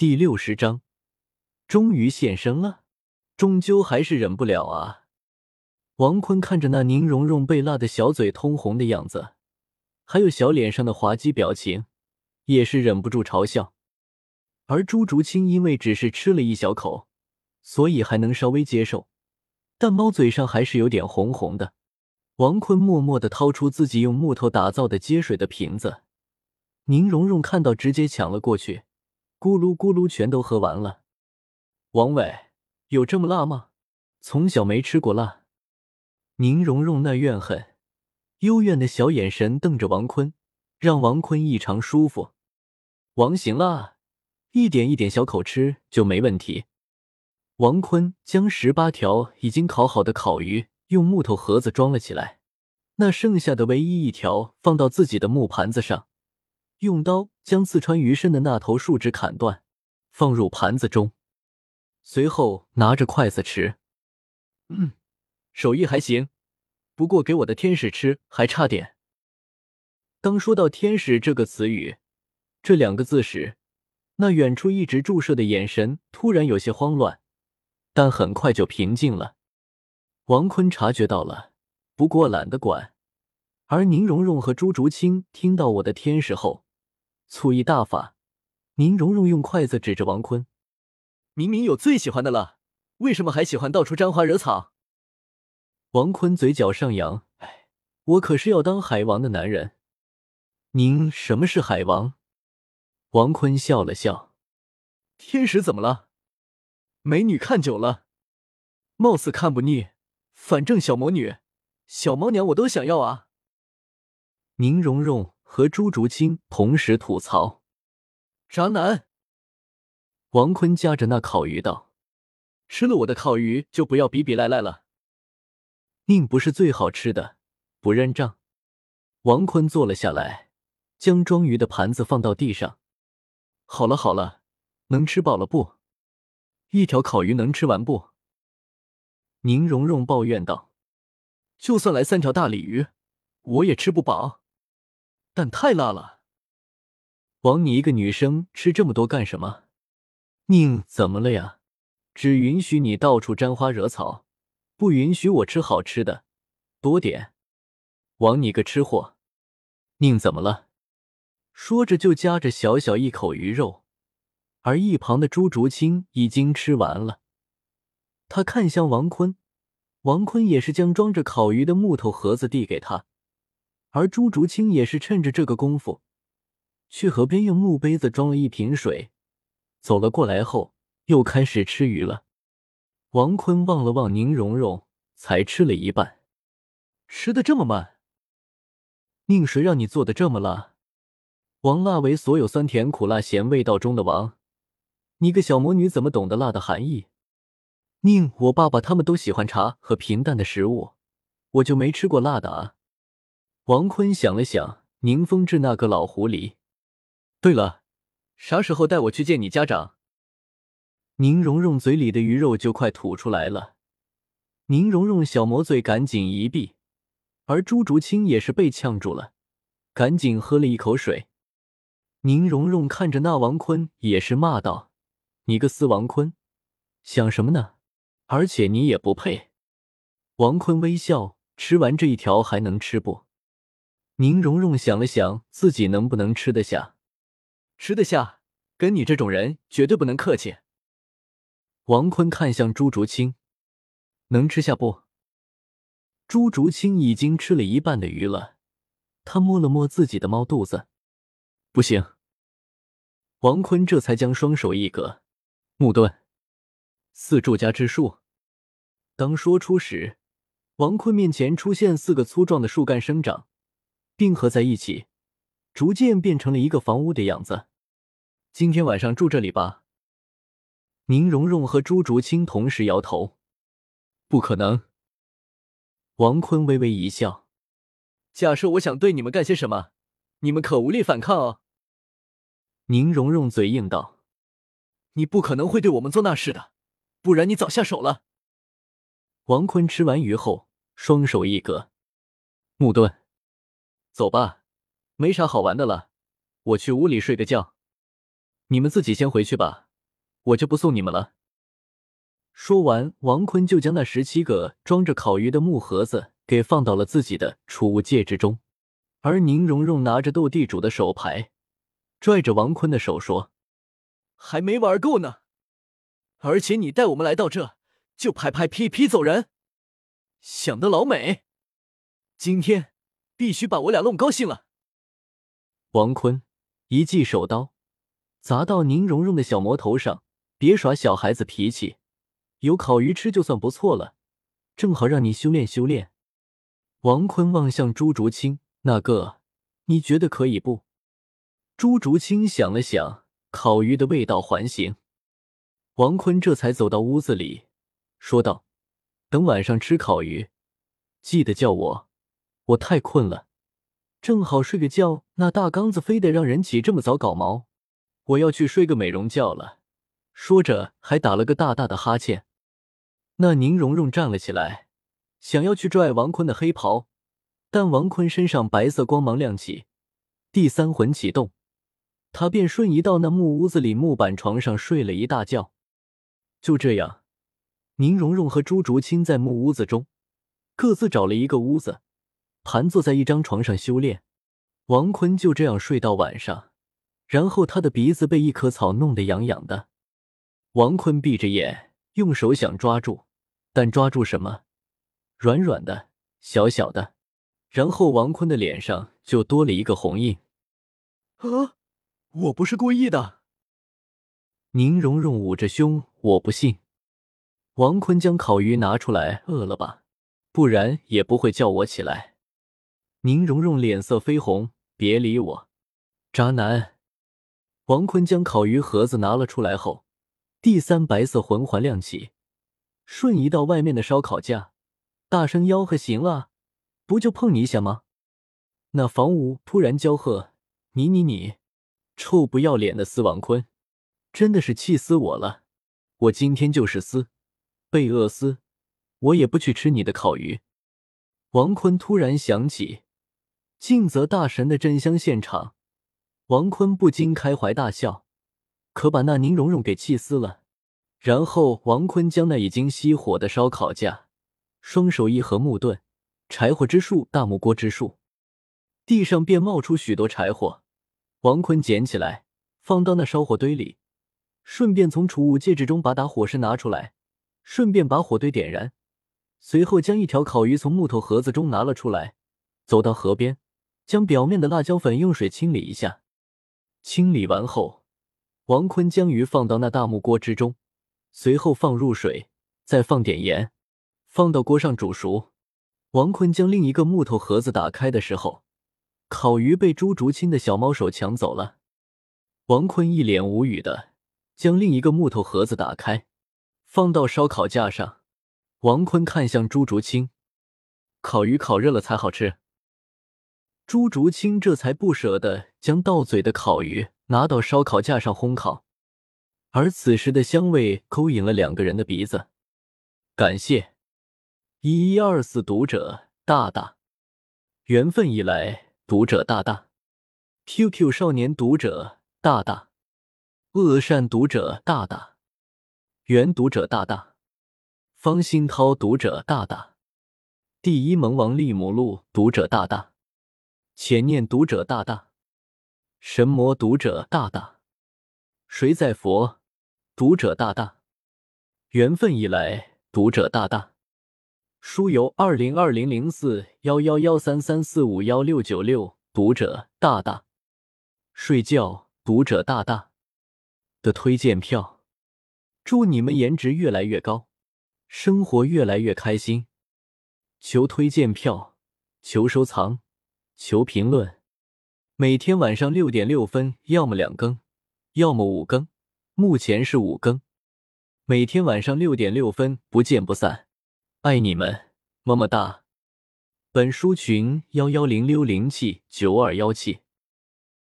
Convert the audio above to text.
第六十章，终于现身了，终究还是忍不了啊！王坤看着那宁荣荣被辣的小嘴通红的样子，还有小脸上的滑稽表情，也是忍不住嘲笑。而朱竹清因为只是吃了一小口，所以还能稍微接受，但猫嘴上还是有点红红的。王坤默默的掏出自己用木头打造的接水的瓶子，宁荣荣看到，直接抢了过去。咕噜咕噜，全都喝完了。王伟，有这么辣吗？从小没吃过辣。宁荣荣那怨恨、幽怨的小眼神瞪着王坤，让王坤异常舒服。王行了，一点一点小口吃就没问题。王坤将十八条已经烤好的烤鱼用木头盒子装了起来，那剩下的唯一一条放到自己的木盘子上。用刀将刺穿鱼身的那头树枝砍断，放入盘子中，随后拿着筷子吃。嗯，手艺还行，不过给我的天使吃还差点。当说到“天使”这个词语，这两个字时，那远处一直注视的眼神突然有些慌乱，但很快就平静了。王坤察觉到了，不过懒得管。而宁荣荣和朱竹清听到我的天使后，醋意大发，宁荣荣用筷子指着王坤：“明明有最喜欢的了，为什么还喜欢到处沾花惹草？”王坤嘴角上扬：“哎，我可是要当海王的男人。”您什么是海王？王坤笑了笑：“天使怎么了？美女看久了，貌似看不腻。反正小魔女、小猫娘我都想要啊。”宁荣荣。和朱竹清同时吐槽：“渣男。”王坤夹着那烤鱼道：“吃了我的烤鱼就不要比比赖赖了。”宁不是最好吃的，不认账。王坤坐了下来，将装鱼的盘子放到地上。好了好了，能吃饱了不？一条烤鱼能吃完不？宁荣荣抱怨道：“就算来三条大鲤鱼，我也吃不饱。”但太辣了，王，你一个女生吃这么多干什么？宁，怎么了呀？只允许你到处沾花惹草，不允许我吃好吃的，多点。王，你个吃货！宁，怎么了？说着就夹着小小一口鱼肉，而一旁的朱竹清已经吃完了。他看向王坤，王坤也是将装着烤鱼的木头盒子递给他。而朱竹清也是趁着这个功夫，去河边用木杯子装了一瓶水，走了过来后又开始吃鱼了。王坤望了望宁荣荣，才吃了一半，吃的这么慢，宁谁让你做的这么辣？王辣为所有酸甜苦辣咸味道中的王，你个小魔女怎么懂得辣的含义？宁，我爸爸他们都喜欢茶和平淡的食物，我就没吃过辣的啊。王坤想了想，宁风致那个老狐狸。对了，啥时候带我去见你家长？宁荣荣嘴里的鱼肉就快吐出来了。宁荣荣小魔嘴赶紧一闭，而朱竹清也是被呛住了，赶紧喝了一口水。宁荣荣看着那王坤，也是骂道：“你个死王坤，想什么呢？而且你也不配。”王坤微笑，吃完这一条还能吃不？宁荣荣想了想，自己能不能吃得下？吃得下，跟你这种人绝对不能客气。王坤看向朱竹清，能吃下不？朱竹清已经吃了一半的鱼了，他摸了摸自己的猫肚子，不行。王坤这才将双手一格，木盾，四柱家之术。当说出时，王坤面前出现四个粗壮的树干生长。并合在一起，逐渐变成了一个房屋的样子。今天晚上住这里吧。宁荣荣和朱竹清同时摇头：“不可能。”王坤微微一笑：“假设我想对你们干些什么，你们可无力反抗哦。”宁荣荣嘴硬道：“你不可能会对我们做那事的，不然你早下手了。”王坤吃完鱼后，双手一格，木盾。走吧，没啥好玩的了，我去屋里睡个觉。你们自己先回去吧，我就不送你们了。说完，王坤就将那十七个装着烤鱼的木盒子给放到了自己的储物戒指中，而宁荣荣拿着斗地主的手牌，拽着王坤的手说：“还没玩够呢，而且你带我们来到这，就拍拍屁屁走人，想得老美！今天必须把我俩弄高兴了。”王坤一记手刀砸到宁荣荣的小魔头上，别耍小孩子脾气。有烤鱼吃就算不错了，正好让你修炼修炼。王坤望向朱竹清，那个你觉得可以不？朱竹清想了想，烤鱼的味道还行。王坤这才走到屋子里，说道：“等晚上吃烤鱼，记得叫我，我太困了，正好睡个觉。那大刚子非得让人起这么早搞毛，我要去睡个美容觉了。”说着，还打了个大大的哈欠。那宁荣荣站了起来，想要去拽王坤的黑袍，但王坤身上白色光芒亮起，第三魂启动，他便瞬移到那木屋子里木板床上睡了一大觉。就这样，宁荣荣和朱竹清在木屋子中各自找了一个屋子，盘坐在一张床上修炼。王坤就这样睡到晚上，然后他的鼻子被一棵草弄得痒痒的。王坤闭着眼，用手想抓住。但抓住什么？软软的，小小的。然后王坤的脸上就多了一个红印。啊！我不是故意的。宁荣荣捂着胸，我不信。王坤将烤鱼拿出来，饿了吧？不然也不会叫我起来。宁荣荣脸色绯红，别理我，渣男。王坤将烤鱼盒子拿了出来后，第三白色魂环亮起。瞬移到外面的烧烤架，大声吆喝：“行了，不就碰你一下吗？”那房屋突然娇喝：“你你你，臭不要脸的司王坤，真的是气死我了！我今天就是撕，被饿死，我也不去吃你的烤鱼。”王坤突然想起静泽大神的真香现场，王坤不禁开怀大笑，可把那宁荣荣给气死了。然后，王坤将那已经熄火的烧烤架，双手一合木盾，柴火之术，大木锅之术，地上便冒出许多柴火。王坤捡起来，放到那烧火堆里，顺便从储物戒指中把打火石拿出来，顺便把火堆点燃。随后，将一条烤鱼从木头盒子中拿了出来，走到河边，将表面的辣椒粉用水清理一下。清理完后，王坤将鱼放到那大木锅之中。随后放入水，再放点盐，放到锅上煮熟。王坤将另一个木头盒子打开的时候，烤鱼被朱竹清的小猫手抢走了。王坤一脸无语的将另一个木头盒子打开，放到烧烤架上。王坤看向朱竹清：“烤鱼烤热了才好吃。”朱竹清这才不舍得将到嘴的烤鱼拿到烧烤架上烘烤。而此时的香味勾引了两个人的鼻子。感谢。一一二四读者大大，缘分已来读者大大，QQ 少年读者大大，恶善读者大大，原读者大大，方新涛读者大大，第一萌王利姆路读者大大，浅念读者大大，神魔读者大大，谁在佛？读者大大，缘分已来。读者大大，书由二零二零零四幺幺幺三三四五幺六九六。读者大大，睡觉。读者大大的推荐票，祝你们颜值越来越高，生活越来越开心。求推荐票，求收藏，求评论。每天晚上六点六分，要么两更，要么五更。目前是五更，每天晚上六点六分不见不散，爱你们，么么哒。本书群幺幺零六零七九二幺七。